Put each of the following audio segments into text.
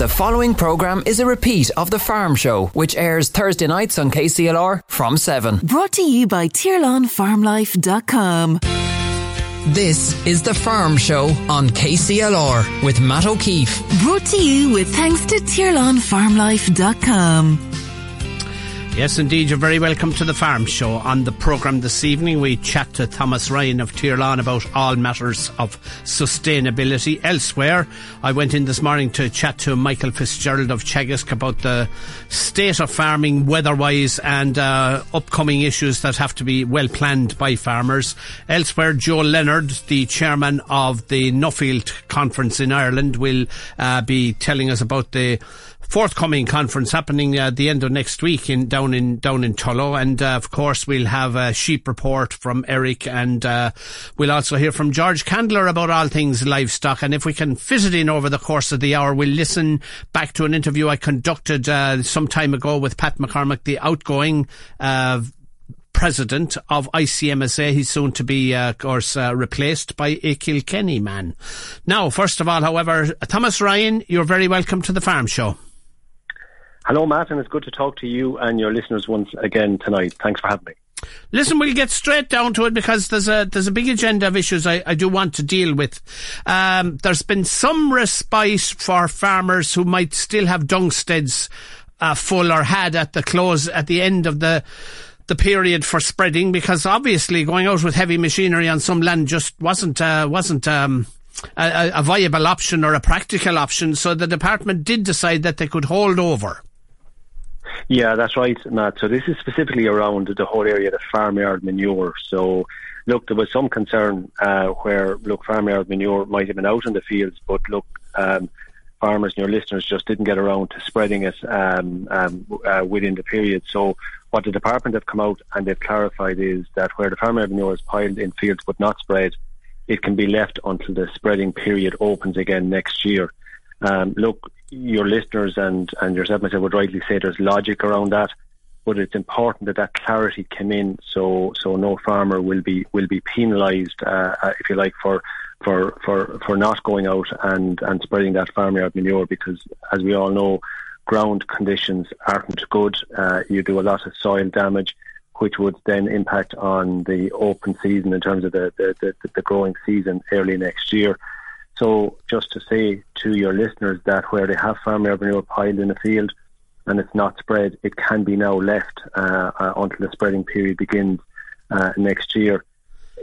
The following programme is a repeat of The Farm Show, which airs Thursday nights on KCLR from 7. Brought to you by TirlanFarmLife.com. This is The Farm Show on KCLR with Matt O'Keeffe. Brought to you with thanks to TirlanFarmLife.com. Yes, indeed. You're very welcome to the Farm Show. On the programme this evening, we chat to Thomas Ryan of Tirlán about all matters of sustainability. Elsewhere, I went in this morning to chat to Michael Fitzgerald of Teagasc about the state of farming weather-wise and uh, upcoming issues that have to be well planned by farmers. Elsewhere, Joe Leonard, the chairman of the Nuffield Conference in Ireland, will uh, be telling us about the forthcoming conference happening at the end of next week in down in down in Tullow, and uh, of course we'll have a sheep report from Eric, and uh, we'll also hear from George Candler about all things livestock. And if we can fit it in over the course of the hour, we'll listen back to an interview I conducted uh, some time ago with Pat McCormack, the outgoing. Uh, president of ICMSA. He's soon to be, uh, of course, uh, replaced by a Kilkenny man. Now, first of all, however, Thomas Ryan, you're very welcome to the Farm Show. Hello, Matt, and it's good to talk to you and your listeners once again tonight. Thanks for having me. Listen, we'll get straight down to it because there's a there's a big agenda of issues I, I do want to deal with. Um, there's been some respite for farmers who might still have dungsteads uh, full or had at the close at the end of the the period for spreading because obviously going out with heavy machinery on some land just wasn't uh, wasn't um, a, a viable option or a practical option. So the department did decide that they could hold over. Yeah, that's right, Matt. So this is specifically around the whole area of farmyard manure. So, look, there was some concern uh, where, look, farmyard manure might have been out in the fields, but look, um, farmers and your listeners just didn't get around to spreading it um, um, uh, within the period. So, what the department have come out and they've clarified is that where the farmyard manure is piled in fields but not spread, it can be left until the spreading period opens again next year. Um, look, your listeners and, and yourself, myself, would rightly say there's logic around that, but it's important that that clarity come in so so no farmer will be will be penalised, uh, uh, if you like, for for for for not going out and and spreading that farmyard manure because, as we all know, ground conditions aren't good. Uh, you do a lot of soil damage. Which would then impact on the open season in terms of the, the, the, the growing season early next year. So just to say to your listeners that where they have farmyard manure piled in a field and it's not spread, it can be now left uh, uh, until the spreading period begins uh, next year.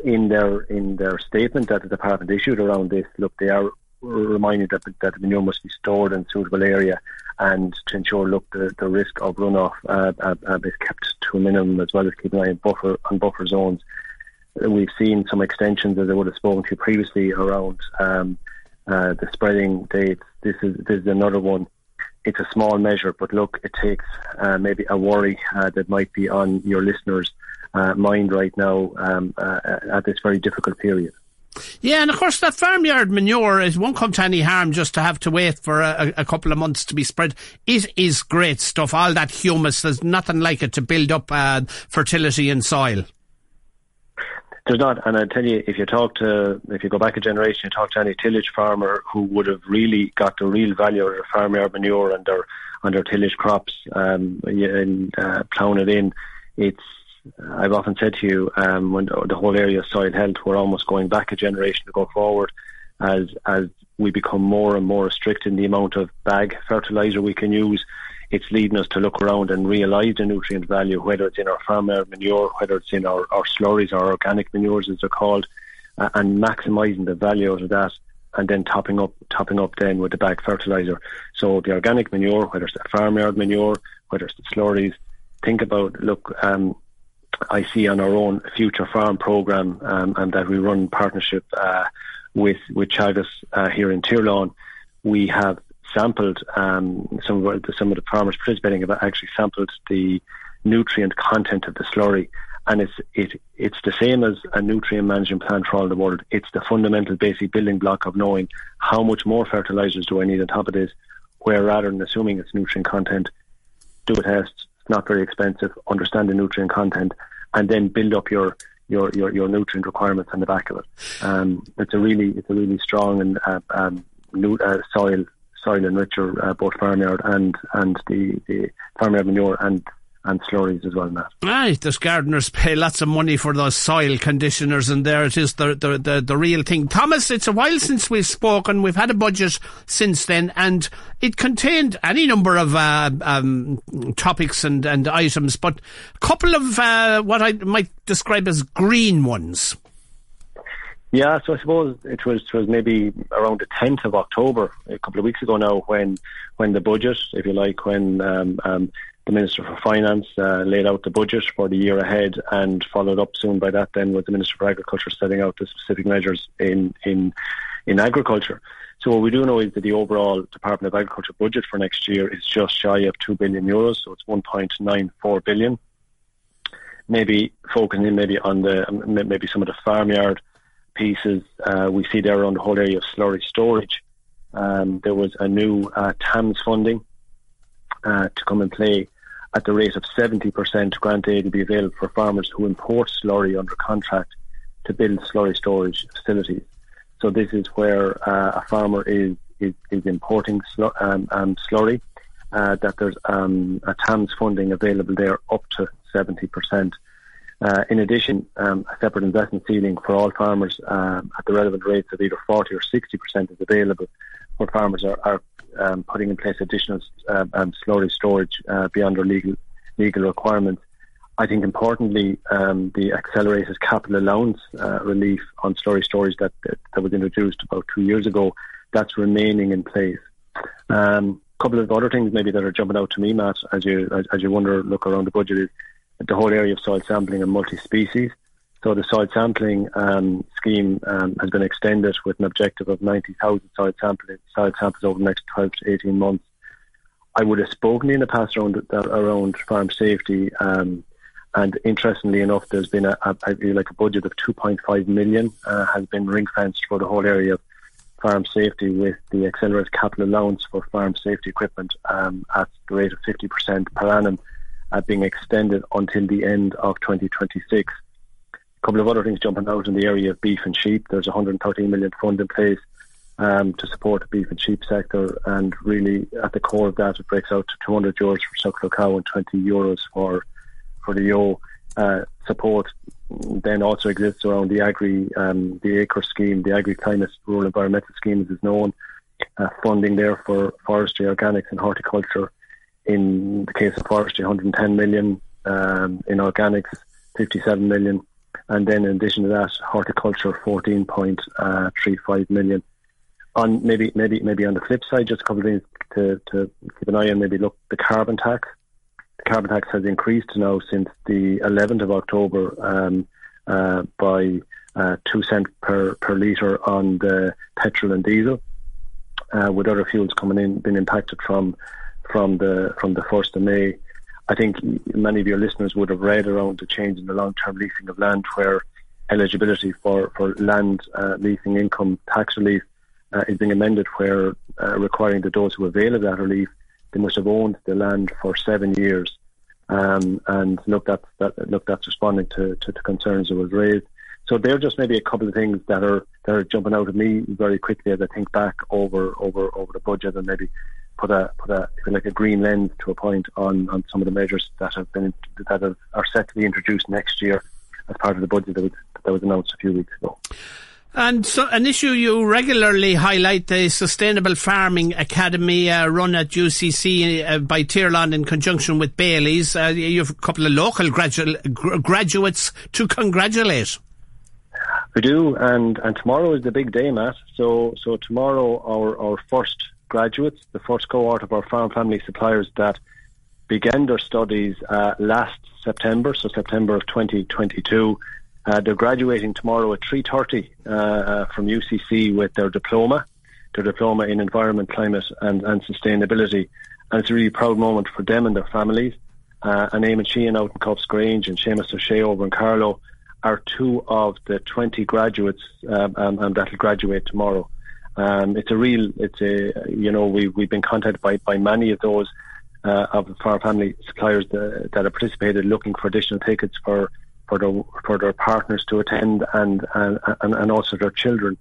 In their in their statement that the department issued around this, look, they are reminded that that the manure must be stored in suitable area and to ensure, look, the, the risk of runoff uh, uh, uh is kept to a minimum as well as keeping an eye on buffer on buffer zones. We've seen some extensions, as I would have spoken to previously, around um, uh, the spreading dates. This is this is another one. It's a small measure, but look, it takes uh, maybe a worry uh, that might be on your listeners' uh, mind right now um, uh, at this very difficult period. Yeah, and of course that farmyard manure it won't come to any harm just to have to wait for a, a, couple of months to be spread. It is great stuff. All that humus, there's nothing like it to build up uh, fertility in soil. There's not, and I tell you, if you talk to, if you go back a generation, you talk to any tillage farmer who would have really got the real value of their farmyard manure and their on their tillage crops um, and uh, plowing it in. It's I've often said to you um, when the whole area of soil health, we're almost going back a generation to go forward as as we become more and more strict in the amount of bag fertilizer we can use it's leading us to look around and realise the nutrient value, whether it's in our farm manure, whether it's in our, our slurries, our organic manures as they're called, uh, and maximising the value out of that and then topping up topping up then with the bag fertilizer. So the organic manure, whether it's the farmyard manure, whether it's the slurries, think about look, um, I see on our own future farm program um, and that we run partnership uh, with with Teagasc uh, here in Tirlán. We have sampled um, some of the, some of the farmers participating have actually sampled the nutrient content of the slurry, and it's it it's the same as a nutrient management plan for all the world. It's the fundamental basic building block of knowing how much more fertilizers do I need on top of this, where rather than assuming it's nutrient content, do a test. It's not very expensive. Understand the nutrient content, and then build up your your, your, your nutrient requirements on the back of it. Um, it's a really it's a really strong and uh, um, new, uh, soil soil enricher, uh, both farmyard and and the, the farmyard manure and and slurries as well, Matt. Right, the gardeners pay lots of money for those soil conditioners, and there it is, the, the, the, the real thing. Thomas, it's a while since we've spoken. We've had a budget since then, and it contained any number of uh, um, topics and, and items, but a couple of uh, what I might describe as green ones. Yeah, so I suppose it was it was maybe around the tenth of October, a couple of weeks ago now, when when the budget, if you like, when um, um, the Minister for Finance uh, laid out the budget for the year ahead, and followed up soon by that then with the Minister for Agriculture setting out the specific measures in in in agriculture. So what we do know is that the overall Department of Agriculture budget for next year is just shy of two billion euros, so it's 1.94 billion. Maybe focusing maybe on the maybe some of the farmyard pieces uh, we see there around the whole area of slurry storage. Um, there was a new uh, TAMS funding uh, to come and play at the rate of 70% grant aid to be available for farmers who import slurry under contract to build slurry storage facilities. So this is where uh, a farmer is, is, is importing sl- um, um, slurry, uh, that there's um, a TAMS funding available there up to 70%. Uh, in addition, um, a separate investment ceiling for all farmers um, at the relevant rates of either 40 or 60% is available where farmers are, are um, putting in place additional uh, slurry storage uh, beyond their legal legal requirements. I think importantly, um, the accelerated capital allowance uh, relief on slurry storage that, that, that was introduced about two years ago, that's remaining in place. A couple of other things maybe that are jumping out to me, Matt, as you as, as you wonder, look around the budget is the whole area of soil sampling and multi-species. So the soil sampling um, scheme um, has been extended with an objective of 90,000 soil, soil samples over the next 12 to 18 months. I would have spoken in the past around around farm safety, um, and interestingly enough, there's been a, a, a like a budget of 2.5 million uh, has been ring fenced for the whole area of farm safety with the accelerated capital allowance for farm safety equipment um, at the rate of 50% per annum uh, being extended until the end of 2026 A couple of other things jumping out in the area of beef and sheep. There's 113 million fund in place um, to support the beef and sheep sector, and really at the core of that, it breaks out to 200 euros for suckle cow and 20 euros for for the ewe. Uh, support then also exists around the agri um, the ACRES scheme, the agri climate rural environmental scheme as is known. Uh, funding there for forestry, organics, and horticulture. In the case of forestry, 110 million. Um, in organics, 57 million and then in addition to that, horticulture 14.35 million. On maybe maybe maybe on the flip side, just a couple of things to, to keep an eye on. Maybe look the carbon tax. The carbon tax has increased now since the 11th of October um, uh, by uh, two cent per per litre on the petrol and diesel, uh, with other fuels coming in being impacted from from the from the first of May. I think many of your listeners would have read around the change in the long-term leasing of land, where eligibility for for land uh, leasing income tax relief uh, is being amended, where uh, requiring that those who avail of that relief they must have owned the land for seven years. Um, and look, that's that, look, that's responding to, to, to concerns that was raised. So they're just maybe a couple of things that are that are jumping out at me very quickly as I think back over over over the budget and maybe put a put a like a green lens to a point on, on some of the measures that have been that have, are set to be introduced next year as part of the budget that was, that was announced a few weeks ago. And so, an issue you regularly highlight the Sustainable Farming Academy uh, run at UCC uh, by Tirlán in conjunction with Bailey's. Uh, you have a couple of local gradu- gr- graduates to congratulate. We do, and, and tomorrow is the big day, Matt. So so tomorrow our, our first graduates, the first cohort of our farm family suppliers that began their studies uh, last September, so September of 2022. Uh, they're graduating tomorrow at 3.30 uh, uh, from UCC with their diploma, their diploma in environment, climate and, and sustainability. And it's a really proud moment for them and their families. Uh, and Eamon Sheehan out in Grange and Seamus O'Shea over in Carlow are two of the 20 graduates um, um, that'll graduate tomorrow. Um, it's a real, it's a, you know, we, we've been contacted by, by many of those uh, of our family suppliers that, that have participated looking for additional tickets for, for, their, for their partners to attend and, and, and also their children.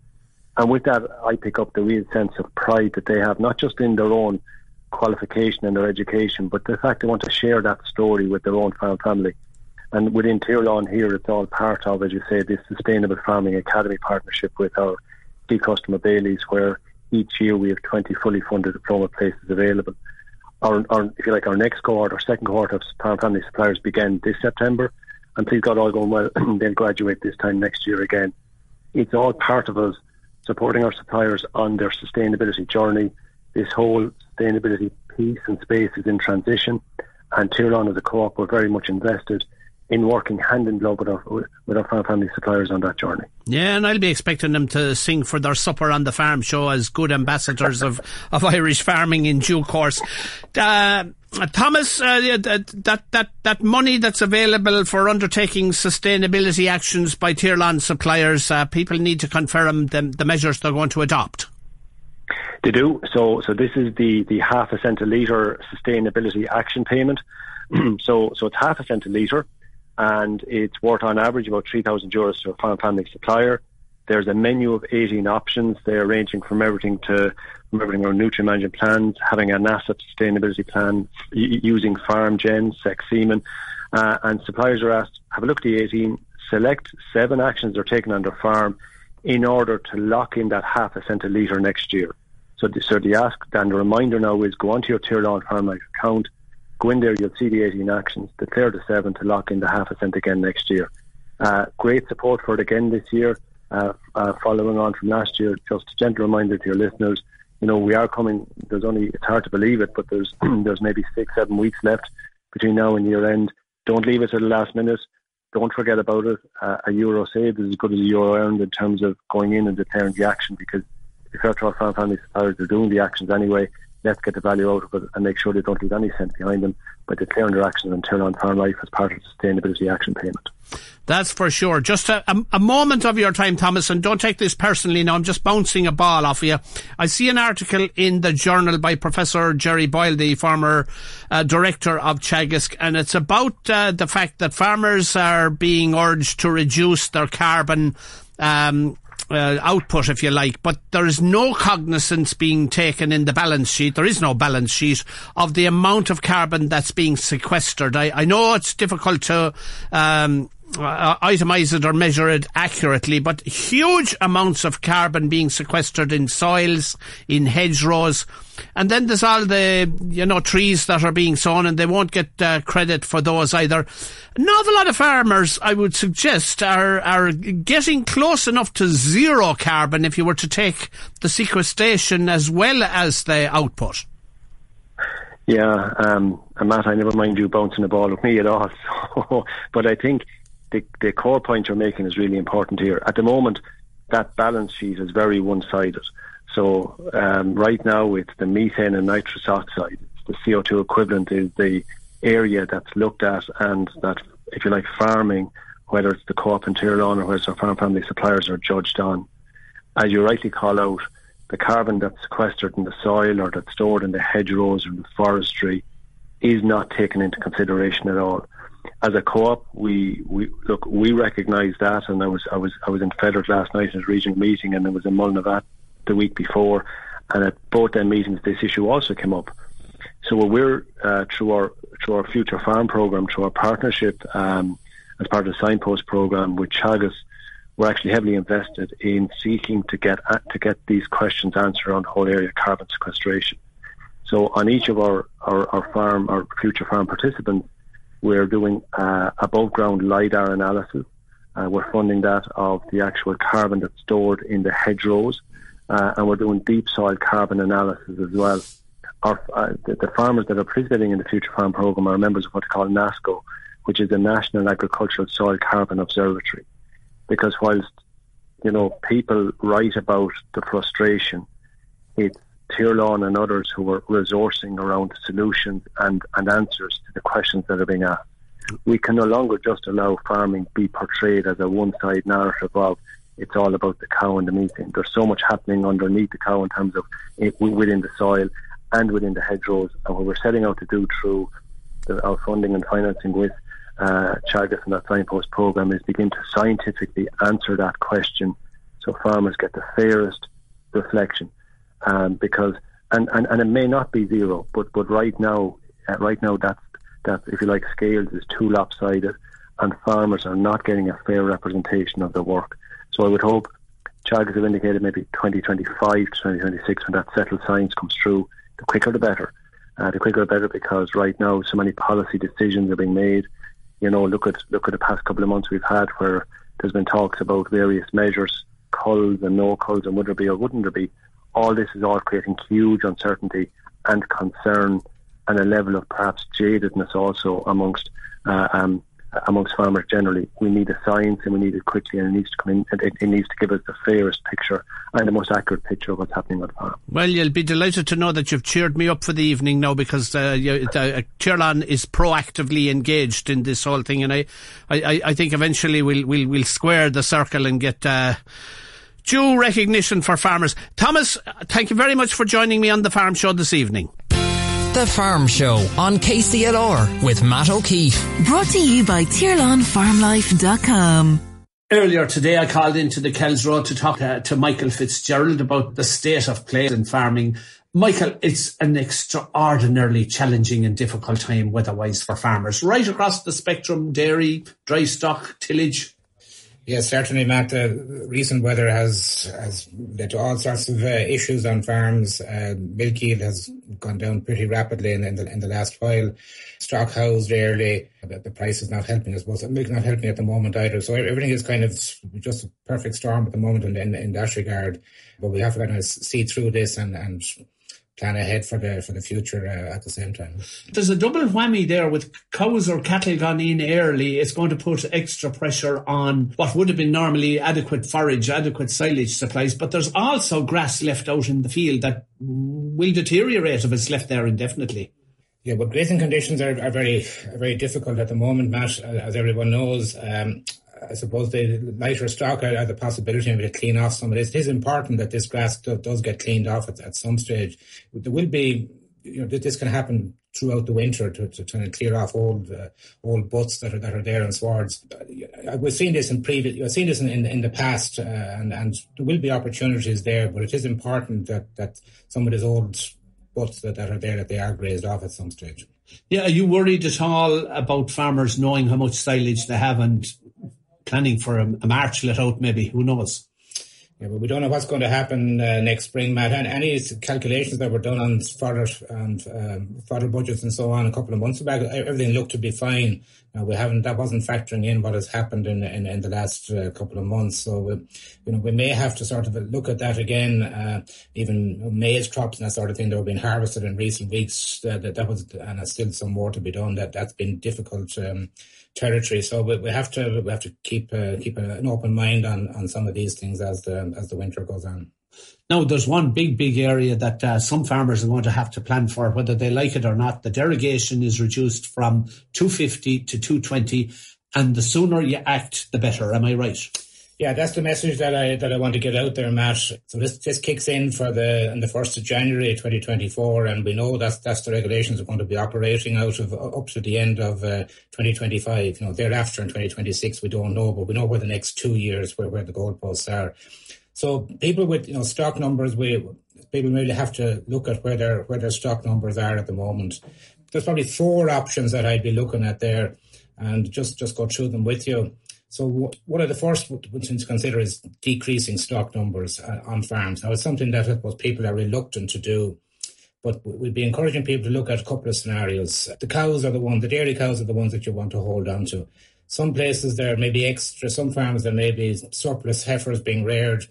And with that, I pick up the real sense of pride that they have, not just in their own qualification and their education, but the fact they want to share that story with their own farm family. And within Tirlán here, it's all part of, as you say, this Sustainable Farming Academy partnership with our key customer Bailey's, where each year we have 20 fully funded diploma places available. Our, our, if you like, our next cohort, our second cohort of farm family suppliers began this September, and please God, all going well, and they'll graduate this time next year again. It's all part of us supporting our suppliers on their sustainability journey. This whole sustainability piece and space is in transition, and Tirlán as a co-op, we're very much invested in working hand in glove with our, with our farm family suppliers on that journey. Yeah, and I'll be expecting them to sing for their supper on the farm show as good ambassadors of, of Irish farming in due course. Uh, Thomas, uh, that, that, that money that's available for undertaking sustainability actions by Tirlán suppliers, uh, people need to confirm the, the measures they're going to adopt. They do. So, so this is the, the half a cent a litre sustainability action payment. so, so it's half a cent a litre and it's worth on average about 3,000 euros to a farm family supplier. There's a menu of 18 options. They're ranging from everything to from everything around nutrient management plans, having an asset sustainability plan, using farm gen, sex semen, uh, and suppliers are asked have a look at the 18, select seven actions they're taking on their farm in order to lock in that half a cent a litre next year. So, the, so the ask and the reminder now is go onto your Tirlán Farm Life account, Go in there, you'll see the 18 actions, declare the seven to lock in the half a cent again next year. Uh, great support for it again this year, uh, uh, following on from last year. Just a gentle reminder to your listeners, you know, we are coming, there's only, it's hard to believe it, but there's, there's maybe six, seven weeks left between now and year end. Don't leave it to the last minute. Don't forget about it. Uh, a euro saved is as good as a euro earned in terms of going in and declaring the action because if fair our farm family suppliers, they're doing the actions anyway let's get the value out of it and make sure they don't leave any cent behind them by declaring their actions and Tirlán Farm Life as part of the sustainability action payment. That's for sure. Just a, a, a, moment of your time, Thomas, and don't take this personally now. I'm just bouncing a ball off you. I see an article in the journal by Professor Gerry Boyle, the former uh, director of Teagasc, and it's about uh, the fact that farmers are being urged to reduce their carbon um, uh, output, if you like, but there is no cognizance being taken in the balance sheet. There is no balance sheet of the amount of carbon that's being sequestered. I, I know it's difficult to um, uh, itemize it or measure it accurately, but huge amounts of carbon being sequestered in soils, in hedgerows, and then there's all the you know trees that are being sown, and they won't get uh, credit for those either. An awful lot of farmers, I would suggest, are are getting close enough to zero carbon if you were to take the sequestration as well as the output. Yeah, um, and Matt, I never mind you bouncing the ball with me at all. So, but I think the, the core point you're making is really important here. At the moment, that balance sheet is very one-sided. So um, right now, it's the methane and nitrous oxide. The CO2 equivalent is the area that's looked at, and that, if you like, farming, whether it's the co-op in Tirlán or whether it's our farm family suppliers, are judged on. As you rightly call out, the carbon that's sequestered in the soil or that's stored in the hedgerows or the forestry is not taken into consideration at all as a co-op, we, we look we recognise that, and I was I was I was in Fethard last night at a regional meeting, and there was in Mullinavat the week before, and at both their meetings this issue also came up. So we're uh, through our through our future farm program, through our partnership um, as part of the signpost program with Teagasc, we're actually heavily invested in seeking to get uh, to get these questions answered on whole area carbon sequestration. So on each of our, our, our farm, our future farm participants, we're doing uh, above ground LIDAR analysis. Uh, we're funding that of the actual carbon that's stored in the hedgerows. Uh, and we're doing deep soil carbon analysis as well. Our, uh, the, the, farmers that are participating in the Future Farm Programme are members of what's called NASCO, which is the National Agricultural Soil Carbon Observatory. Because whilst, you know, people write about the frustration, it's Tirlán and others who are resourcing around solutions and, and answers to the questions that are being asked. We can no longer just allow farming be portrayed as a one-side narrative of it's all about the cow and the meeting. There's so much happening underneath the cow in terms of it, within the soil and within the hedgerows. And what we're setting out to do through the, our funding and financing with uh, Teagasc and that signpost program is begin to scientifically answer that question so farmers get the fairest reflection. Um, because and, and, and it may not be zero, but but right now, uh, right now that that if you like scales is too lopsided, and farmers are not getting a fair representation of their work. So I would hope Teagasc have indicated maybe 2025 to 2026 when that settled science comes through. The quicker the better. Uh, the quicker the better because right now so many policy decisions are being made. You know, look at look at the past couple of months we've had where there's been talks about various measures, culls and no culls, and would there be or wouldn't there be. All this is all creating huge uncertainty and concern and a level of perhaps jadedness also amongst uh, um, amongst farmers generally. We need the science and we need it quickly, and it needs to come in. It, it, needs to give us the fairest picture and the most accurate picture of what's happening on farm. Well, you'll be delighted to know that you've cheered me up for the evening now because uh, you, uh, is proactively engaged in this whole thing, and I, I, I think eventually we'll we'll we'll square the circle and get. Uh, due recognition for farmers. Thomas, thank you very much for joining me on the Farm Show this evening. The Farm Show on KCLR with Matt O'Keeffe. Brought to you by TirlanFarmLife.com. Earlier today, I called into the Kells Road to talk uh, to Michael Fitzgerald about the state of play in farming. Michael, it's an extraordinarily challenging and difficult time weather-wise for farmers, right across the spectrum, dairy, dry stock, tillage, Yes, certainly, Matt. The recent weather has has led to all sorts of uh, issues on farms. Uh, milk yield has gone down pretty rapidly in, in, the in the last while. Stock housed early. The, the price is not helping. I suppose milk not helping at the moment either. So everything is kind of just a perfect storm at the moment in, in, in that regard. But we have to kind of see through this and and plan ahead for the for the future uh, at the same time. There's a double whammy there with cows or cattle gone in early. It's going to put extra pressure on what would have been normally adequate forage, adequate silage supplies. But there's also grass left out in the field that will deteriorate if it's left there indefinitely. Yeah, but grazing conditions are, are very are very difficult at the moment, Matt, as everyone knows. Um, I suppose the lighter stock are, the possibility of to clean off some of this. It is important that this grass do, does get cleaned off at, at, some stage. There will be, you know, this can happen throughout the winter to, to try and clear off old uh, old butts that are that are there in swards. We've seen this in previous, I've seen this in, in, in the past, uh, and and there will be opportunities there. But it is important that that some of these old butts that, that are there that they are grazed off at some stage. Yeah, are you worried at all about farmers knowing how much silage they have and planning for a, a March let out, maybe. Who knows? Yeah, but we don't know what's going to happen uh, next spring, Matt. And any calculations that were done on fodder and um, fodder budgets and so on a couple of months back, everything looked to be fine. Uh, we haven't that wasn't factoring in what has happened in in, in the last uh, couple of months. So we, you know we may have to sort of look at that again. Uh, even maize crops and that sort of thing that were being harvested in recent weeks. Uh, that that was and there's still some more to be done. That that's been difficult. Um, territory. So we, we have to we have to keep uh, keep an open mind on, on some of these things as the as the winter goes on. Now, there's one big, big area that uh, some farmers are going to have to plan for, whether they like it or not. The derogation is reduced from 250 to 220, and the sooner you act, the better. Am I right? Yeah, that's the message that I that I want to get out there, Matt. So this this kicks in for the on the first of January, twenty twenty four, and we know that's that's the regulations are going to be operating out of up to the end of uh, twenty twenty five. You know, thereafter in twenty twenty six, we don't know, but we know where the next two years where where the goalposts are. So people with you know stock numbers, we people really have to look at where their where their stock numbers are at the moment. There's probably four options that I'd be looking at there, and just just go through them with you. So what, one of the first things to consider is decreasing stock numbers uh, on farms. Now it's something that I suppose people are reluctant to do, but we'd be encouraging people to look at a couple of scenarios. The cows are the ones, the dairy cows are the ones that you want to hold on to. Some places there may be extra, some farms there may be surplus heifers being reared.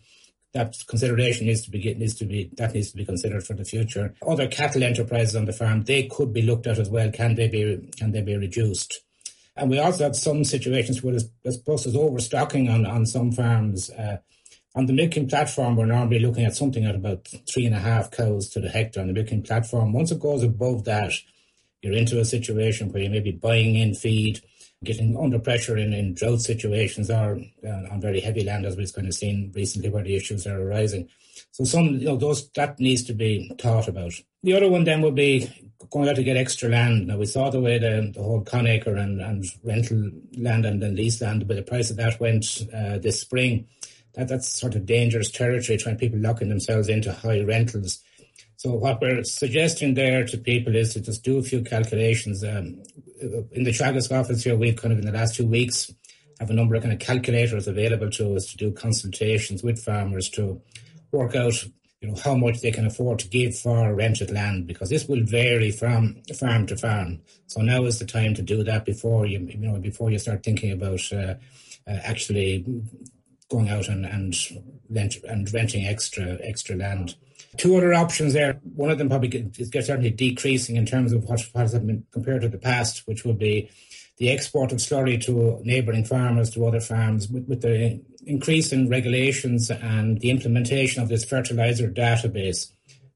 That consideration needs to be needs to be that needs to be considered for the future. Other cattle enterprises on the farm they could be looked at as well. Can they be can they be reduced? And we also have some situations where there's, there's, there's overstocking on, on some farms. Uh, on the milking platform, we're normally looking at something at about three and a half cows to the hectare on the milking platform. Once it goes above that, you're into a situation where you may be buying in feed, getting under pressure in, in drought situations or uh, on very heavy land, as we've kind of seen recently where the issues are arising. So some, you know, those that needs to be thought about. The other one then would be going out to get extra land. Now we saw the way the, the whole Conacre and, and rental land and then lease land, but the price of that went uh, this spring. that that's sort of dangerous territory, trying people locking themselves into high rentals. So what we're suggesting there to people is to just do a few calculations. Um, in the Teagasc office here, we've kind of in the last two weeks have a number of kind of calculators available to us to do consultations with farmers to work out you know how much they can afford to give for rented land because this will vary from farm to farm. So now is the time to do that before you you know before you start thinking about uh, uh, actually going out and and, rent, and renting extra extra land. Two other options there. One of them probably is certainly decreasing in terms of what, has been compared to the past, which would be the export of slurry to neighbouring farmers, to other farms, with, with the increase in regulations and the implementation of this fertilizer database.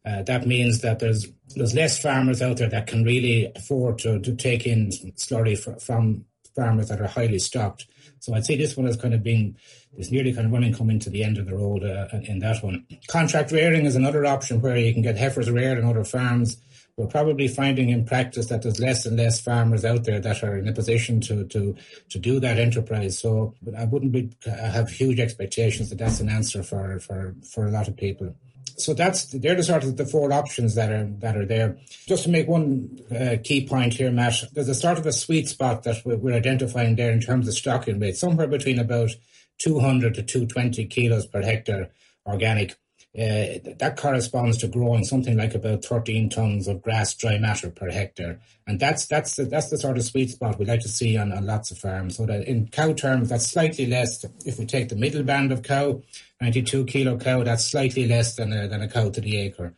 Uh, that means that there's there's less farmers out there that can really afford to, to take in slurry fr- from farmers that are highly stocked. So I'd say this one has kind of been, it's nearly kind of running coming to the end of the road uh, in that one. Contract rearing is another option where you can get heifers reared on other farms. We're probably finding in practice that there's less and less farmers out there that are in a position to to to do that enterprise. So I wouldn't be, have huge expectations that that's an answer for for for a lot of people so that's they're the sort of the four options that are that are there. Just to make one uh, key point here, Matt, there's a sort of a sweet spot that we're, we're identifying there in terms of stocking rate, somewhere between about 200 to 220 kilos per hectare organic. Uh, that corresponds to growing something like about 13 tons of grass dry matter per hectare, and that's that's the, that's the sort of sweet spot we like to see on, on lots of farms. So that in cow terms, that's slightly less if we take the middle band of cow 92 kilo cow, that's slightly less than a, than a cow to the acre.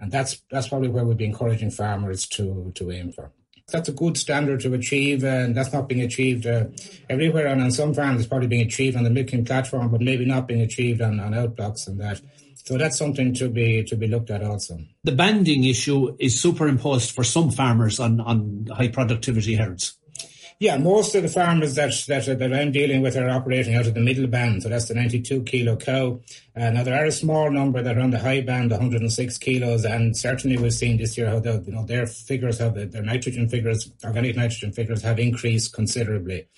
And that's, that's probably where we'd be encouraging farmers to, to aim for. That's a good standard to achieve, and that's not being achieved uh, everywhere. And on some farms, it's probably being achieved on the milking platform, but maybe not being achieved on, on outblocks and that. So that's something to be to be looked at also. The banding issue is superimposed for some farmers on, on high productivity herds. Yeah, most of the farmers that, that, that I'm dealing with are operating out of the middle band, so that's the 92 kilo cow. Uh, now there are a small number that are on the high band, 106 kilos, and certainly we've seen this year how the, you know their figures have their nitrogen figures, organic nitrogen figures have increased considerably.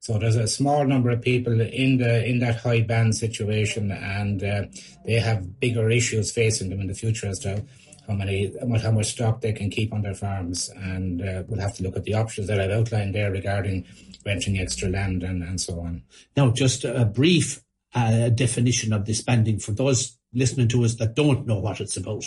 So there's a small number of people in the in that high band situation, and uh, they have bigger issues facing them in the future as to how many, how much stock they can keep on their farms, and uh, we'll have to look at the options that I've outlined there regarding renting extra land and, and so on. Now, just a brief uh, definition of this banding for those listening to us that don't know what it's about.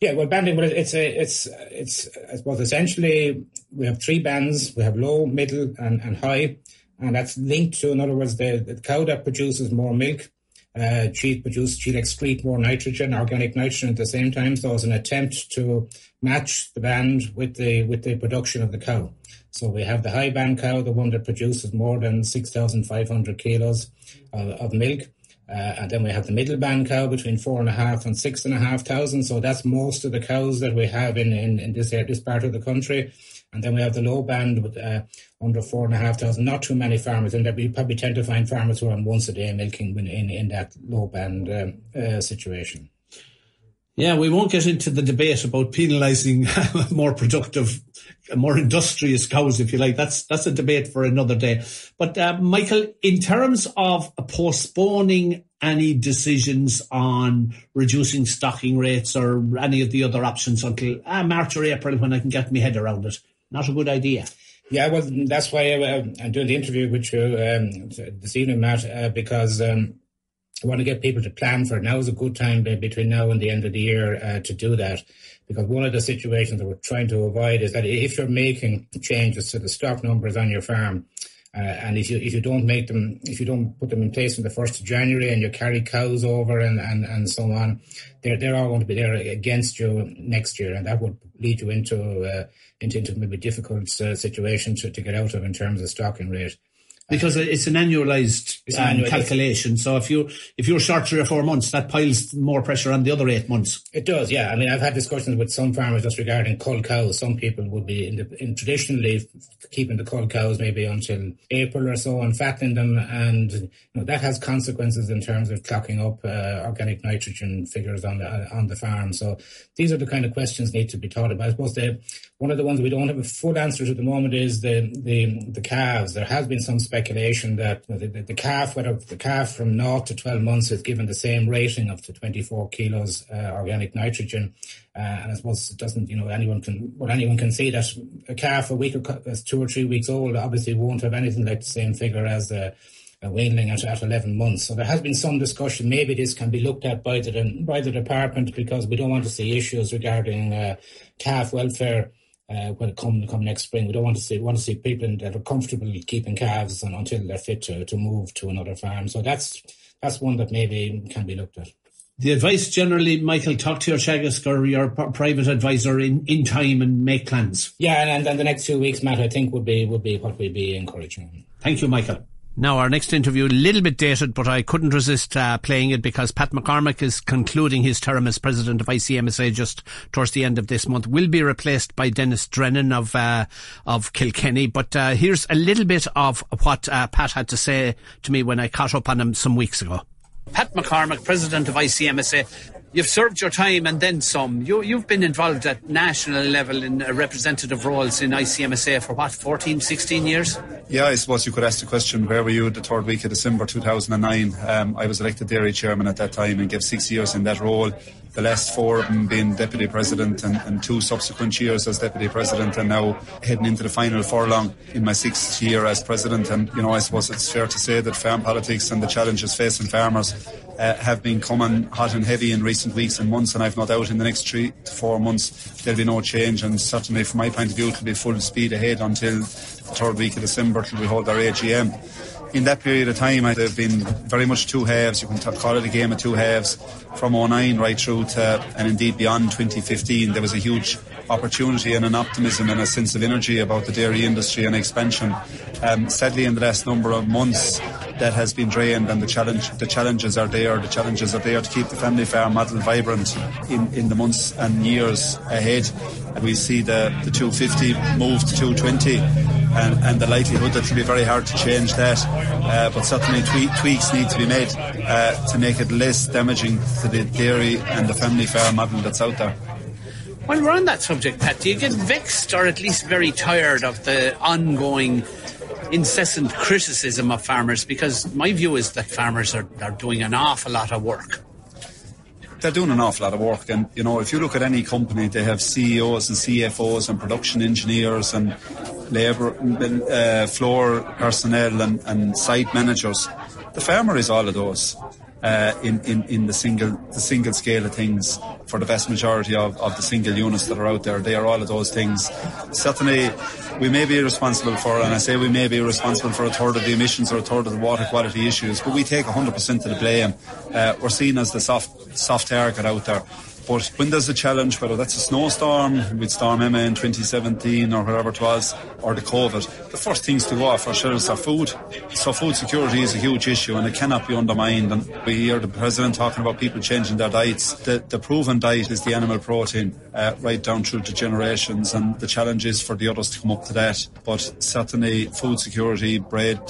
Yeah, well, banding, well, it's a, it's, it's, I suppose essentially we have three bands. We have low, middle, and, and high, and that's linked to, in other words, the, the cow that produces more milk uh, she'd produce, she'd excrete more nitrogen, organic nitrogen at the same time. So it's an attempt to match the band with the with the production of the cow. So we have the high band cow, the one that produces more than 6,500 kilos of, of milk. Uh, and then we have the middle band cow between four and a half and six and a half thousand. So that's most of the cows that we have in, in, in this, this part of the country. And then we have the low band with uh, under four and a half thousand. Not too many farmers, and we probably tend to find farmers who are on once a day milking in in, in that low band um, uh, situation. Yeah, we won't get into the debate about penalising more productive, more industrious cows, if you like. That's that's a debate for another day. But uh, Michael, in terms of postponing any decisions on reducing stocking rates or any of the other options until uh, March or April, when I can get my head around it, not a good idea. Yeah, well, that's why I, am doing the interview with you um, this evening, Matt, uh, because um, I want to get people to plan for it. Now is a good time between now and the end of the year uh, to do that. Because one of the situations that we're trying to avoid is that if you're making changes to the stock numbers on your farm, uh, and if you if you don't make them, if you don't put them in place on the first of January, and you carry cows over and, and, and so on, they're they're all going to be there against you next year, and that would lead you into uh, into, into maybe difficult uh, situation to, to get out of in terms of stocking rate because it's an annualized um, calculation. So if you if you're short three or four months, that piles more pressure on the other eight months. It does, yeah. I mean, I've had discussions with some farmers just regarding cull cows. Some people would be in, the, in traditionally keeping the cull cows maybe until April or so and fattening them, and you know, that has consequences in terms of clocking up uh, organic nitrogen figures on the on the farm. So these are the kind of questions need to be thought about. I suppose the One of the ones we don't have a full answer to at the moment is the the, the calves. There has been some speculation that the, the, the calf, whether the calf from 0 to 12 months is given the same rating of the 24 kilos uh, organic nitrogen. Uh, and I suppose it doesn't, you know, anyone can, well, anyone can see that a calf a week or that's two or three weeks old obviously won't have anything like the same figure as a, a weanling at, at 11 months. So there has been some discussion. Maybe this can be looked at by the, by the department because we don't want to see issues regarding uh, calf welfare uh, when it come come next spring. We don't want to see want to see people that are comfortable keeping calves and until they're fit to, to move to another farm. So that's that's one that maybe can be looked at. The advice generally, Michael, talk to your Teagasc or your private advisor in, in time and make plans. Yeah, and, and the next two weeks, Matt, I think would be would be what we'd be encouraging. Thank you, Michael. Now, our next interview, a little bit dated, but I couldn't resist uh, playing it because Pat McCormack is concluding his term as president of ICMSA just towards the end of this month. Will be replaced by Denis Drennan of uh, of Kilkenny. But uh, here's a little bit of what uh, Pat had to say to me when I caught up on him some weeks ago. Pat McCormack, president of ICMSA. You've served your time and then some. You, you've been involved at national level in representative roles in ICMSA for what, 14, 16 years? Yeah, I suppose you could ask the question where were you the third week of December 2009? Um, I was elected dairy chairman at that time and gave six years in that role. The last four of them being deputy president and, and two subsequent years as deputy president, and now heading into the final furlong in my sixth year as president. And, you know, I suppose it's fair to say that farm politics and the challenges facing farmers uh, have been coming hot and heavy in recent weeks and months, and I've no doubt in the next three to four months there'll be no change. And certainly, from my point of view, it'll be full speed ahead until the third week of December till we hold our AGM. In that period of time, they've been very much two halves. You can call it a game of two halves. From 09 right through to, and indeed beyond 2015, there was a huge opportunity and an optimism and a sense of energy about the dairy industry and expansion. Um, sadly, in the last number of months, that has been drained, and the challenge, the challenges are there. The challenges are there to keep the family farm model vibrant in, in the months and years ahead. And we see the, the 250 move to 220, and, and the likelihood that it'll be very hard to change that. Uh, but certainly tweak, tweaks need to be made uh, to make it less damaging to the dairy and the family farm model that's out there. While we're on that subject, Pat, do you get vexed or at least very tired of the ongoing incessant criticism of farmers? Because my view is that farmers are, are doing an awful lot of work they're doing an awful lot of work. And, you know, if you look at any company, they have CEOs and CFOs and production engineers and labour, uh, floor personnel and, and site managers. The farmer is all of those uh, in, in, in the single the single scale of things for the vast majority of, of the single units that are out there. They are all of those things. Certainly, we may be responsible for, and I say we may be responsible for a third of the emissions or a third of the water quality issues, but we take 100% of the blame. Uh, we're seen as the soft soft target out there. But when there's a challenge, whether that's a snowstorm with Storm Emma in 2017 or whatever it was, or the COVID, the first things to go off our shelves are food. So food security is a huge issue and it cannot be undermined. And we hear the President talking about people changing their diets. The, the proven diet is the animal protein, uh, right down through the generations. And the challenge is for the others to come up to that. But certainly food security, bread,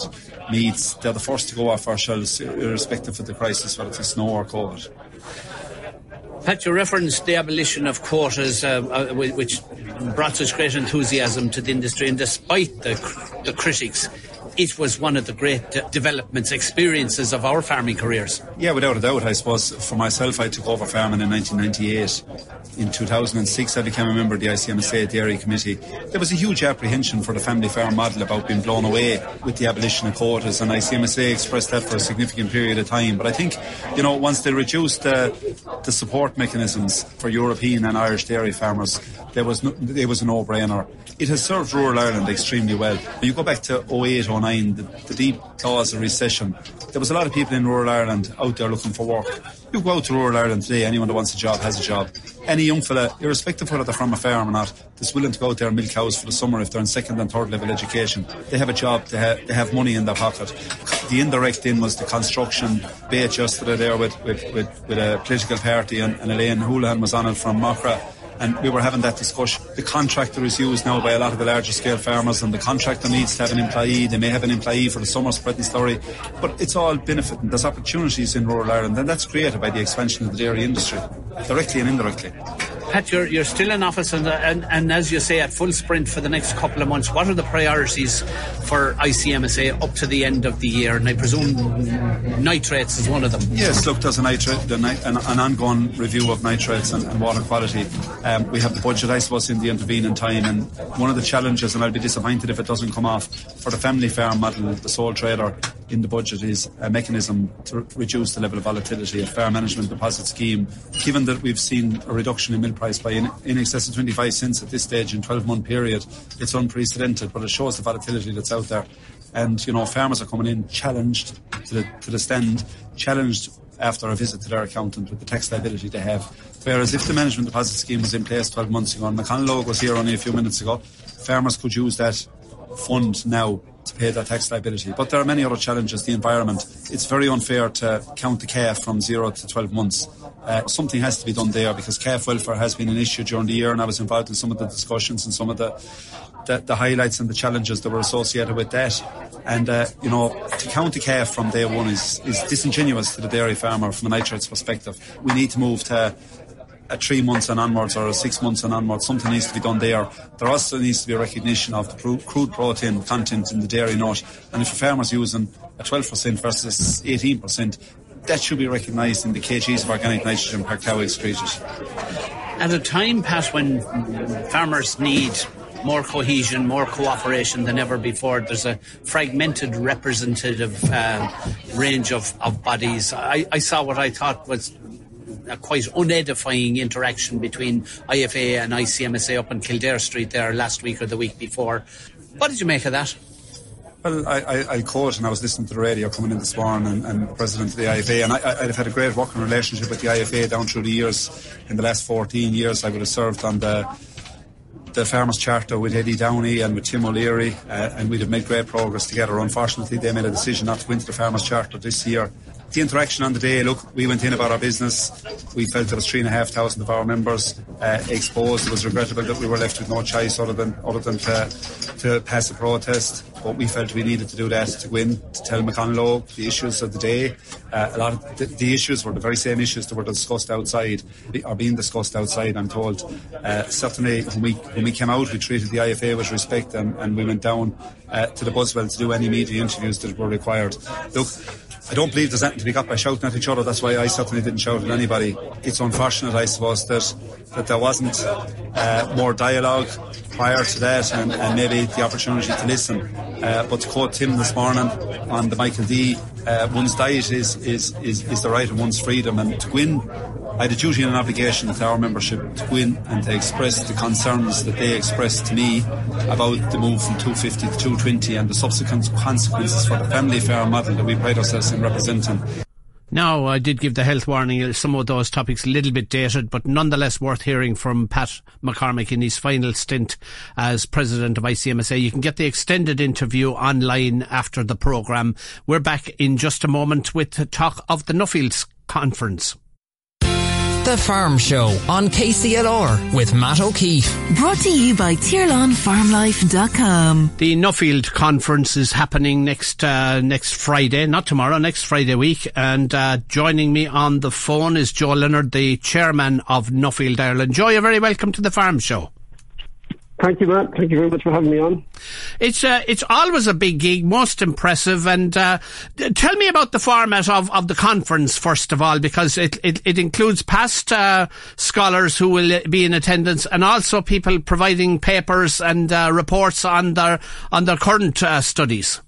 meats, they're the first to go off our shelves, irrespective of the crisis, whether it's snow or COVID. Pat, you referenced the abolition of quotas, uh, uh, which brought such great enthusiasm to the industry, and despite the, the critics, it was one of the great developments, experiences of our farming careers. Yeah, without a doubt. I suppose for myself, I took over farming in 1998. In 2006, I became a member of the ICMSA Dairy Committee. There was a huge apprehension for the family farm model about being blown away with the abolition of quotas, and ICMSA expressed that for a significant period of time. But I think, you know, once they reduced the, the support mechanisms for European and Irish dairy farmers, there was no, it was a no-brainer. It has served rural Ireland extremely well. When You go back to 08, 09, the, the deep cause of recession. There was a lot of people in rural Ireland out there looking for work. You go out to rural Ireland today, anyone that wants a job has a job. Any young fella, irrespective of whether they're from a farm or not, that's willing to go out there and milk cows for the summer if they're in second and third level education. They have a job, they have, they have money in their pocket. The indirect in was the construction debate yesterday there with, with, with, with a political party and, and Elaine Houlihan was on it from Macra and we were having that discussion. The contractor is used now by a lot of the larger scale farmers, and the contractor needs to have an employee. They may have an employee for the summer spreading story, but it's all benefiting. There's opportunities in rural Ireland, and that's created by the expansion of the dairy industry, directly and indirectly. Pat, you're, you're still in office, and, and, and as you say, at full sprint for the next couple of months. What are the priorities for ICMSA up to the end of the year? And I presume nitrates is one of them. Yes, look, there's a nitrate, an, an ongoing review of nitrates and, and water quality. Um, we have the budget, I suppose, in the intervening time, and one of the challenges, and I'll be disappointed if it doesn't come off, for the family farm model, the sole trader in the budget is a mechanism to reduce the level of volatility, a farm management deposit scheme. Given that we've seen a reduction in milk price by in, in excess of 25 cents at this stage in 12 month period, it's unprecedented, but it shows the volatility that's out there. And, you know, farmers are coming in challenged to the, to the stand, challenged after a visit to their accountant with the tax liability they have. Whereas if the management deposit scheme was in place 12 months ago, and McConalogue was here only a few minutes ago, farmers could use that fund now to pay that tax liability. But there are many other challenges. The environment. It's very unfair to count the calf from zero to 12 months. Uh, something has to be done there because calf welfare has been an issue during the year, and I was involved in some of the discussions and some of the the, the highlights and the challenges that were associated with that. And uh, you know, to count the calf from day one is is disingenuous to the dairy farmer from a nitrates perspective. We need to move to at three months and onwards or a six months and onwards, something needs to be done there. There also needs to be a recognition of the crude protein content in the dairy nut. And if a farmer's using a 12% versus 18%, that should be recognised in the kgs of organic nitrogen per cow excreted. At a time, Pat, when farmers need more cohesion, more cooperation than ever before. There's a fragmented representative uh, range of, of bodies. I, I, saw what I thought was a quite unedifying interaction between IFA and ICMSA up on Kildare Street there last week or the week before. What did you make of that? Well, I, I, I quote, and I was listening to the radio coming in this morning, and, and the president of the IFA, and I, I've had a great working relationship with the IFA down through the years. In the last 14 years, I would have served on the the Farmers Charter with Eddie Downey and with Tim O'Leary, uh, and we'd have made great progress together. Unfortunately, they made a decision not to into the Farmers Charter this year the interaction on the day, look, we went in about our business. We felt there was three and a half thousand of our members uh, exposed. It was regrettable that we were left with no choice other than other than to, to pass a protest. But we felt we needed to do that to go in to tell McConalogue the issues of the day. Uh, a lot of the, the, issues were the very same issues that were discussed outside, are being discussed outside. I'm told. Uh, certainly, when we when we came out, we treated the IFA with respect, and, and we went down uh, to the Buswell to do any media interviews that were required. Look I don't believe there's anything to be got by shouting at each other. That's why I certainly didn't shout at anybody. It's unfortunate, I suppose, that that there wasn't uh, more dialogue prior to that, and, and, maybe the opportunity to listen. Uh, but to quote Tim this morning on the Michael D, uh, one's diet is, is, is, is the right of one's freedom, and to win I had a duty and an obligation to our membership to go in and to express the concerns that they expressed to me about the move from 250 to 220 and the subsequent consequences for the family farm model that we pride ourselves in representing. Now, I did give the health warning, some of those topics a little bit dated, but nonetheless worth hearing from Pat McCormick in his final stint as president of ICMSA. You can get the extended interview online after the programme. We're back in just a moment with talk of the Nuffields conference. The Farm Show on KCLR with Matt O'Keeffe. Brought to you by TirlanFarmLife.com. The Nuffield conference is happening next uh, next Friday, not tomorrow, next Friday week. And uh, joining me on the phone is Joe Leonard, the chairman of Nuffield Ireland. Joe, you're very welcome to the Farm Show. Thank you, Matt. Thank you very much for having me on. It's uh, it's always a big gig, most impressive. And uh, tell me about the format of, of the conference first of all, because it it, it includes past uh, scholars who will be in attendance, and also people providing papers and uh, reports on their on their current uh, studies.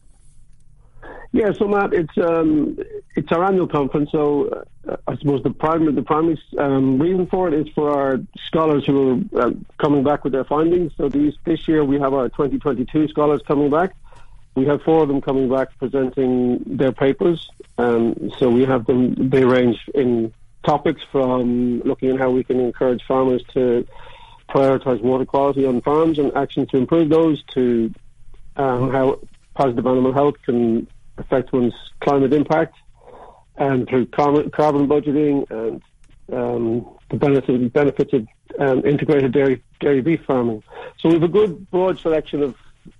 Yeah, so Matt, it's um, it's our annual conference. So uh, I suppose the primary the primary um, reason for it is for our scholars who are uh, coming back with their findings. So these this year we have our 2022 scholars coming back. We have four of them coming back presenting their papers. Um, so we have them. They range in topics from looking at how we can encourage farmers to prioritise water quality on farms and actions to improve those to um, how positive animal health can affect one's climate impact, and through carbon, budgeting and um, the benefit, benefits of um, integrated dairy, dairy beef farming. So we have a good broad selection of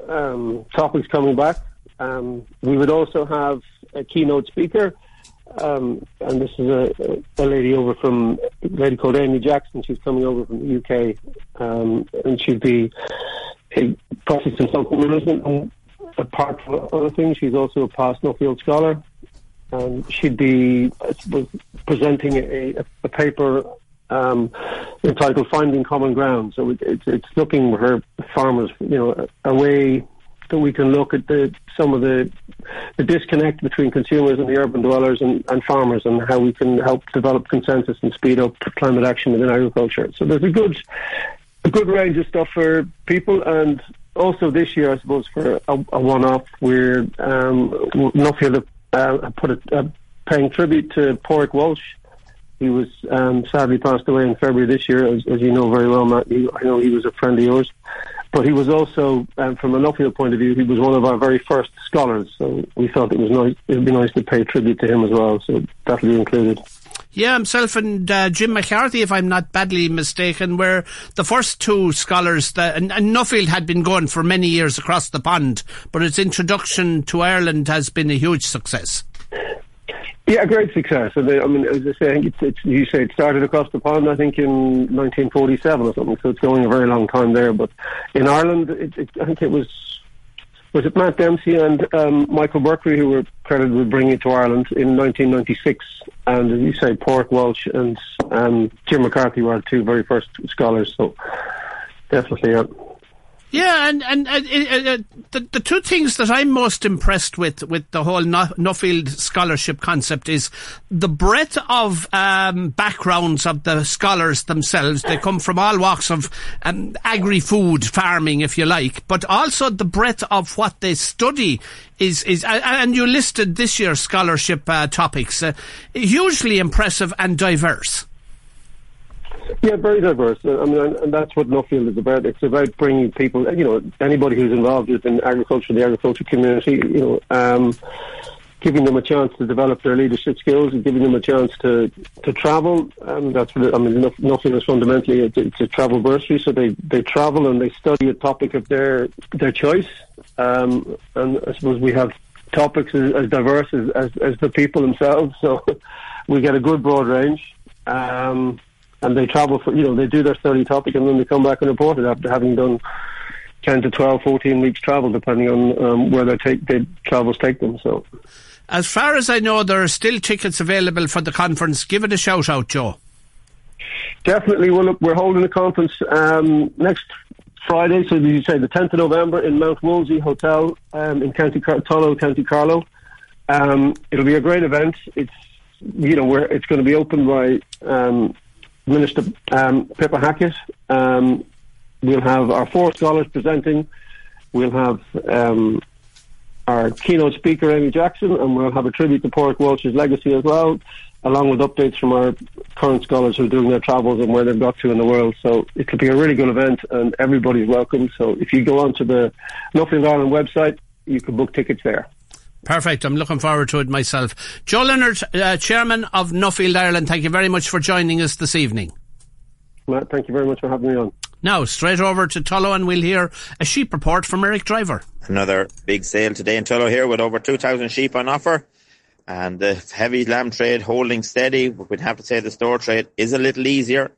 um, topics coming back. Um, we would also have a keynote speaker um, and this is a, a lady over from a lady called Amy Jackson. She's coming over from the UK, um, and she'd be a process consultant management. Apart from other things, she's also a past Nuffield scholar. And she'd be suppose, presenting a, a paper um, entitled "Finding Common Ground." So it, it's, it's looking for farmers, you know, a way that we can look at the, some of the, the disconnect between consumers and the urban dwellers and, and farmers and how we can help develop consensus and speed up climate action within agriculture. So there's a good, a good range of stuff for people and also this year, I suppose, for a, a one-off, we're um, Nuffield uh, put a, paying tribute to Pádraig Walsh. He was um, sadly passed away in February this year, as, as you know very well, Matt. I know he was a friend of yours. But he was also, um, from an Nuffield point of view, he was one of our very first scholars. So we thought it was nice. It would be nice to pay tribute to him as well. So that'll be included. Yeah, himself and uh, Jim McCarthy, if I'm not badly mistaken, were the first two scholars that, and, and Nuffield had been going for many years across the pond, but its introduction to Ireland has been a huge success. Yeah, great success. I mean, as I say, I think it's, it's, you say it started across the pond. I think in 1947 or something. So it's going a very long time there. But in Ireland, it, it, I think it was was it Matt Dempsey and um, Michael Berkery who were credited with bringing it to Ireland in 1996. And as you say, Pádraig Walsh and um, Jim McCarthy were the two very first scholars. So definitely, yeah. Yeah, and and uh, uh, uh, the the two things that I'm most impressed with with the whole Nuffield scholarship concept is the breadth of um, backgrounds of the scholars themselves. They come from all walks of um, agri-food farming, if you like, but also the breadth of what they study is is and you listed this year's scholarship uh, topics, uh, hugely impressive and diverse. Yeah, very diverse. I mean, and that's what Nuffield is about. It's about bringing people, you know, anybody who's involved in agriculture, the agriculture community, you know, um, giving them a chance to develop their leadership skills and giving them a chance to to travel. And that's what it, I mean. Nuffield is fundamentally it's, it's a travel bursary, so they they travel and they study a topic of their their choice. Um, and I suppose we have topics as, as diverse as, as, as the people themselves, so we get a good broad range. Um, and they travel for, you know, they do their study topic and then they come back and report it after having done 10 to 12, 14 weeks travel, depending on um, where their, take, their travels take them. So, As far as I know, there are still tickets available for the conference. Give it a shout out, Joe. Definitely. Well, look, we're holding a conference um, next Friday, so as you say the 10th of November in Mount Wolseley Hotel um, in County Car- Tullow, County Carlow. Um, it'll be a great event. It's you know, it's going to be opened by um, Minister um, Pippa Hackett. Um, we'll have our four scholars presenting. We'll have um, our keynote speaker, Amy Jackson, and we'll have a tribute to Pádraig Walsh's legacy as well, along with updates from our current scholars who are doing their travels and where they've got to in the world. So it'll be a really good event, and everybody's welcome. So if you go onto the Nuffield Ireland website, you can book tickets there. Perfect. I'm looking forward to it myself. Joe Leonard, uh, Chairman of Nuffield Ireland, thank you very much for joining us this evening. Matt, thank you very much for having me on. Now, straight over to Tullow and we'll hear a sheep report from Eric Driver. Another big sale today in Tullow here with over 2,000 sheep on offer. And the heavy lamb trade holding steady. We'd have to say the store trade is a little easier,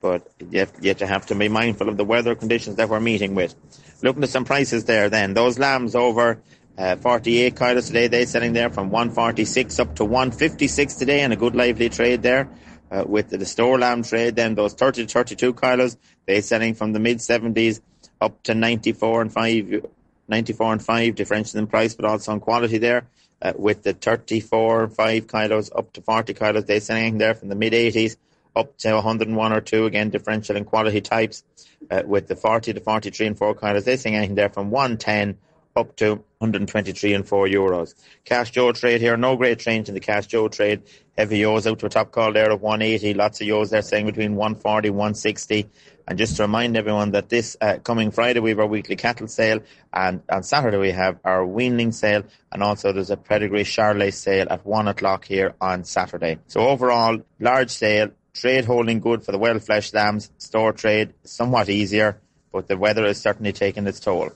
but yet, yet you have to be mindful of the weather conditions that we're meeting with. Looking at some prices there then. Those lambs over uh, 48 kilos today, they selling there from 146 up to 156 today, and a good lively trade there. Uh, with the, store lamb trade, then those 30 to 32 kilos, they selling from the mid 70s up to 94 and 5, 94 and 5 differential in price, but also in quality there. Uh, with the 34 5 kilos up to 40 kilos, they selling there from the mid 80s up to 101 or 2 again differential in quality types. Uh, with the 40 to 43 and 4 kilos, they selling there from 110 up to 123 and 4 euros. cast ewe trade here, no great change in the cast ewe trade. Heavy ewes out to a top call there of 180. Lots of ewes there saying between 140 160. And just to remind everyone that this uh, coming Friday we have our weekly cattle sale, and on Saturday we have our weanling sale, and also there's a pedigree Charolais sale at one o'clock here on Saturday. So overall, large sale, trade holding good for the well fleshed lambs, store trade somewhat easier, but the weather is certainly taking its toll.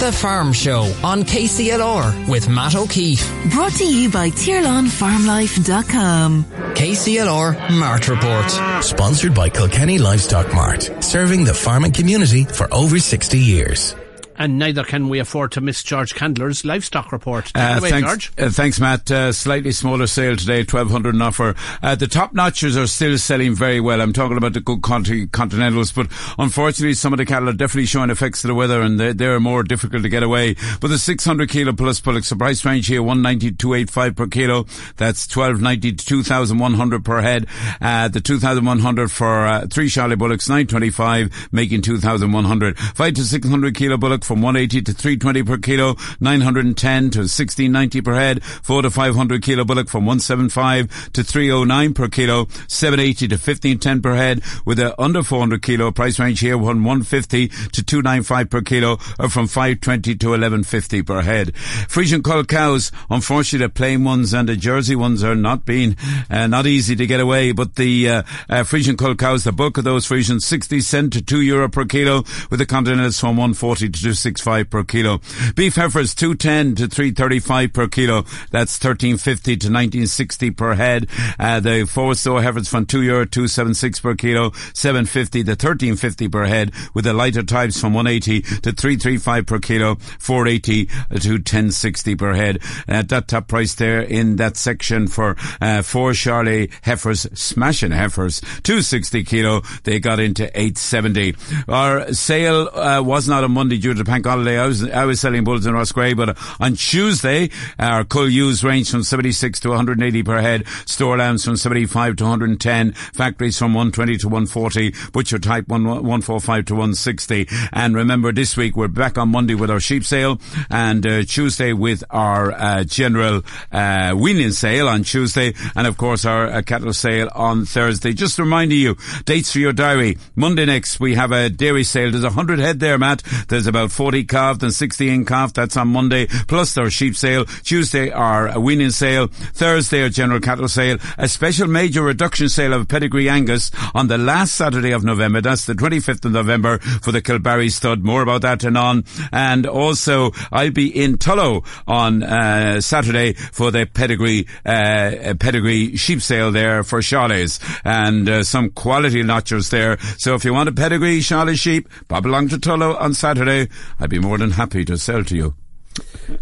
The Farm Show on KCLR with Matt O'Keeffe. Brought to you by TirlanFarmLife.com. KCLR Mart Report. Sponsored by Kilkenny Livestock Mart, serving the farming community for over 60 years and neither can we afford to miss George Candler's livestock report. Uh, away, thanks, George. Uh, thanks, Matt. Uh, slightly smaller sale today, 1200 an offer. Uh, the top notchers are still selling very well. I'm talking about the good continentals, but unfortunately some of the cattle are definitely showing effects of the weather and they're, they're more difficult to get away. But the 600 kilo plus bullocks, the price range here, 190 to 285 per kilo. That's 1290 to 2100 per head. Uh, the 2100 for uh, three Charlie bullocks, 925, making 2100. Five to 600 kilo bullock from 180 to 320 per kilo, 910 to 1690 per head, 4 to 500 kilo bullock from 175 to 309 per kilo, 780 to 1510 per head, with a under 400 kilo price range here from 150 to 295 per kilo, or from 520 to 1150 per head. Frisian cull cows, unfortunately the plain ones and the Jersey ones are not being, uh, not easy to get away, but the uh, uh, Frisian cull cows, the bulk of those Frisians, 60 cent to 2 euro per kilo, with the continentals from 140 to 265 per kilo. Beef heifers 210 to 335 per kilo. That's 1350 to 1960 per head. Uh, the Forstow heifers from 2 euro 276 per kilo, 750 to 1350 per head, with the lighter types from 180 to 335 per kilo, 480 to 1060 per head. At that top price there in that section for uh, four Charlie heifers, smashing heifers, 260 kilo, they got into 870. Our sale uh, was not on Monday due to bank holiday. I was I was selling bulls in Roscrea, but on Tuesday our cull ewes range from 76 to 180 per head, store lambs from 75 to 110, factories from 120 to 140, butcher type 145 to 160. And remember, this week we're back on Monday with our sheep sale, and uh, Tuesday with our uh, general uh, weaning sale on Tuesday, and of course our uh, cattle sale on Thursday. Just reminding you, dates for your diary. Monday next we have a dairy sale. There's a hundred head there, Matt. There's about 40 calved and 60 in calf. That's on Monday. Plus our sheep sale. Tuesday our weaning sale. Thursday our general cattle sale. A special major reduction sale of pedigree Angus on the last Saturday of November. That's the 25th of November for the Kilbarry stud. More about that and on. And also I'll be in Tullow on uh, Saturday for the pedigree uh, pedigree sheep sale there for Charlie's and uh, some quality notchers there. So if you want a pedigree Charlie sheep, pop along to Tullow on Saturday. I'd be more than happy to sell to you.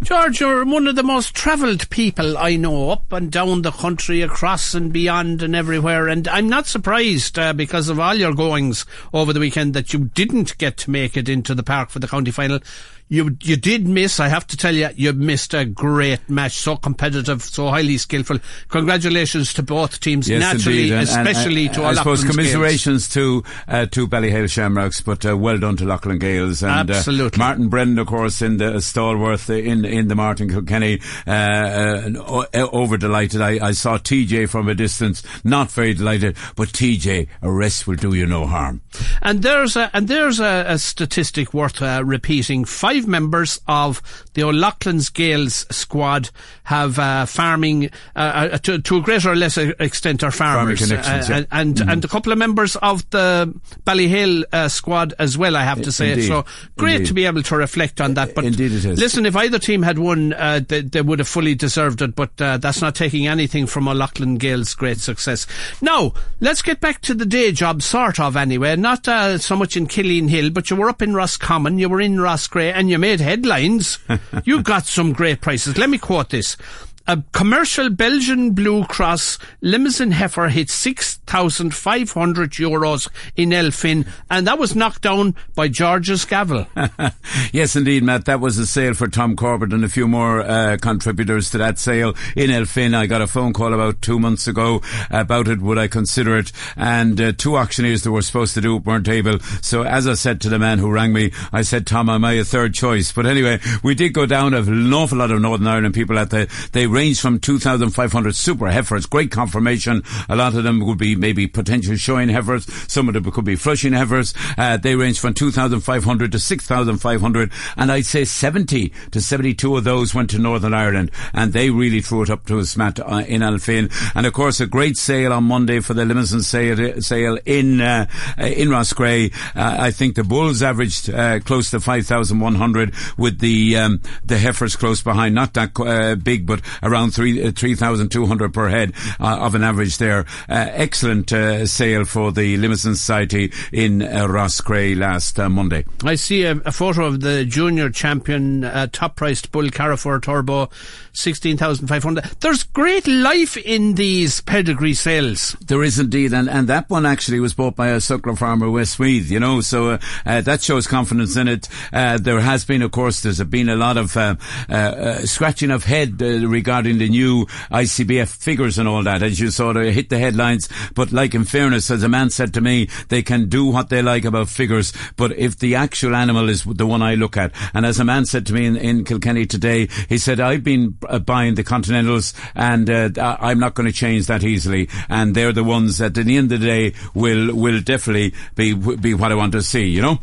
George, you're one of the most travelled people I know, up and down the country, across and beyond and everywhere. And I'm not surprised uh, because of all your goings over the weekend that you didn't get to make it into the park for the county final you you did miss. I have to tell you, you missed a great match. So competitive, so highly skillful. Congratulations to both teams. Yes, naturally, and, especially and, to I suppose commiserations Gaels. to uh, to Ballyhale Shamrocks, but uh, well done to Loughlin Gaels and Absolutely. Uh, Martin Brennan, of course, in the stalwart in in the Martin Kilkenny. Uh, uh, over delighted. I, I saw TJ from a distance, not very delighted, but TJ, a rest will do you no harm. And there's a and there's a, a statistic worth uh, repeating. Five members of the O'Loughlin's Gaels squad have uh, farming uh, uh, to, to, a greater or lesser extent are farmers, uh, yeah. and mm-hmm. and a couple of members of the Ballyhale uh, squad as well. I have to say, Indeed. so great Indeed. to be able to reflect on that. But Indeed, it is. listen, if either team had won, uh, they, they, would have fully deserved it. But that's not taking anything from O'Loughlin Gaels' great success. Now let's get back to the day job, sort of anyway. Not so much in Killeen Hill, but you were up in Roscommon, you were in Roscrea, and you made headlines. you got some great prices. Let me quote this. A commercial Belgian Blue Cross Limousin heifer hit 6,500 euros in Elphin, and that was knocked down by George's gavel. yes, indeed, Matt. That was a sale for Tom Corbett and a few more uh, contributors to that sale in Elphin. I got a phone call about two months ago about it. Would I consider it? And uh, two auctioneers that were supposed to do it weren't able. So as I said to the man who rang me, I said, Tom, am I a third choice? But anyway, we did go down an awful lot of Northern Ireland people at the, they range from 2,500 super heifers, great conformation. A lot of them would be maybe potential showing heifers. Some of them could be flushing heifers. Uh, they range from 2,500 to 6,500. And I'd say 70 to 72 of those went to Northern Ireland. And they really threw it up to us, Matt, uh, in Elphin. And of course, a great sale on Monday for the Limousin sale, sale in, uh, in Roscrea. Uh, I think the bulls averaged uh, close to 5,100 with the, um, the heifers close behind. Not that uh, big, but around 3, uh, 3,200 per head uh, of an average there. Uh, excellent sale for the Limousin Society in uh, Roscrea last Monday. I see a, a, photo of the junior champion top priced bull Carrefour Turbo 16,500. There's great life in these pedigree sales. There is indeed, and, and that one actually was bought by a suckler farmer, Westmeath, you know, so uh, uh, that shows confidence in it. Uh, there has been, of course, there's been a lot of uh, uh, uh, scratching of head regarding the new ICBF figures and all that, as you sort of hit the headlines. But like in fairness, as a man said to me, they can do what they like about figures, but if the actual animal is the one I look at, and as a man said to me in, in Kilkenny today, he said, I've been uh, buying the Continentals, and uh, I'm not going to change that easily. And they're the ones that, at the end of the day, will will definitely be be what I want to see. You know.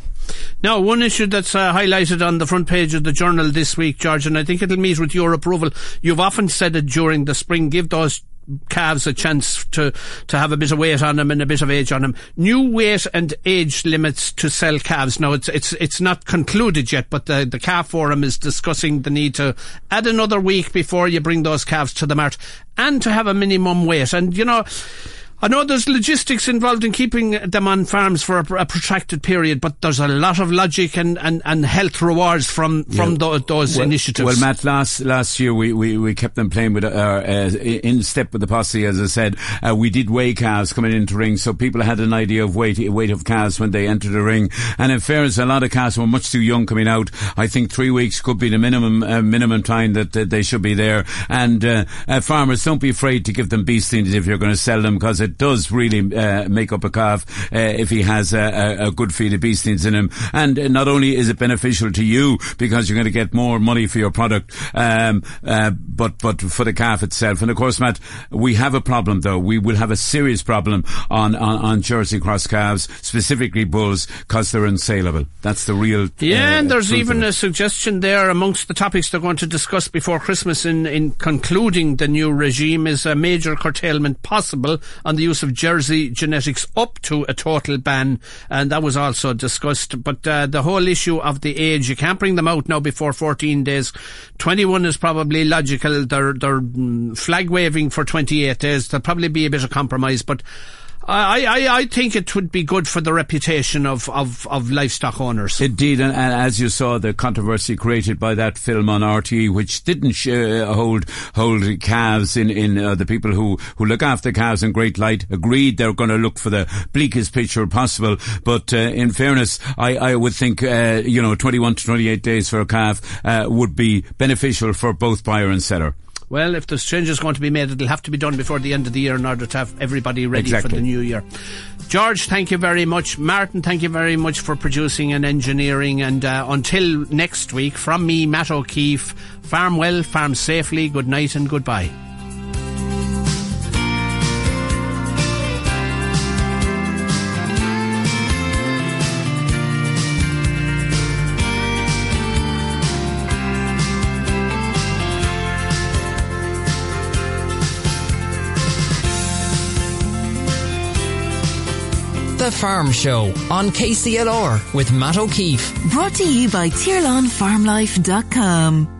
Now, one issue that's uh, highlighted on the front page of the journal this week, George, and I think it'll meet with your approval. You've often said it during the spring. Give those calves a chance to, to have a bit of weight on them and a bit of age on them. New weight and age limits to sell calves. Now it's it's it's not concluded yet, but the the calf forum is discussing the need to add another week before you bring those calves to the mart and to have a minimum weight. And you know I know there's logistics involved in keeping them on farms for a, a protracted period, but there's a lot of logic and, and, and health rewards from, from yeah. those, those well, initiatives. Well, Matt, last last year we, we, we kept them playing with uh, uh, in step with the posse, as I said. Uh, we did weigh calves coming into ring, so people had an idea of weight weight of calves when they entered the ring. And in fairness, a lot of calves were much too young coming out. I think three weeks could be the minimum uh, minimum time that, that, they should be there. And uh, uh, farmers, don't be afraid to give them beastings if you're going to sell them, because it does really uh, make up a calf uh, if he has a, a, good feed of beastings in him. And not only is it beneficial to you because you're going to get more money for your product, um, uh, but but for the calf itself. And of course, Matt, we have a problem though. We will have a serious problem on on, on Jersey cross calves, specifically bulls, because they're unsaleable. That's the real. Yeah, and there's even a suggestion there amongst the topics they're going to discuss before Christmas in in concluding the new regime is a major curtailment possible on the use of Jersey genetics up to a total ban, and that was also discussed. But uh, the whole issue of the age, you can't bring them out now before 14 days. 21 is probably logical. They're, they're mm, flag waving for 28 days. There'll probably be a bit of compromise, but I, I, I think it would be good for the reputation of, of, of livestock owners. Indeed, and, and, as you saw, the controversy created by that film on RTE, which didn't uh, hold hold calves in in uh, the people who, who look after calves in great light, agreed they're going to look for the bleakest picture possible. But uh, in fairness, I, I would think uh, you know 21 to 28 days for a calf uh, would be beneficial for both buyer and seller. Well, if there's changes is going to be made, it'll have to be done before the end of the year in order to have everybody ready exactly. for the new year. George, thank you very much. Martin, thank you very much for producing and engineering. And uh, until next week, from me, Matt O'Keeffe, farm well, farm safely. Good night and goodbye. Farm Show on KCLR with Matt O'Keeffe. Brought to you by TirlanFarmLife.com.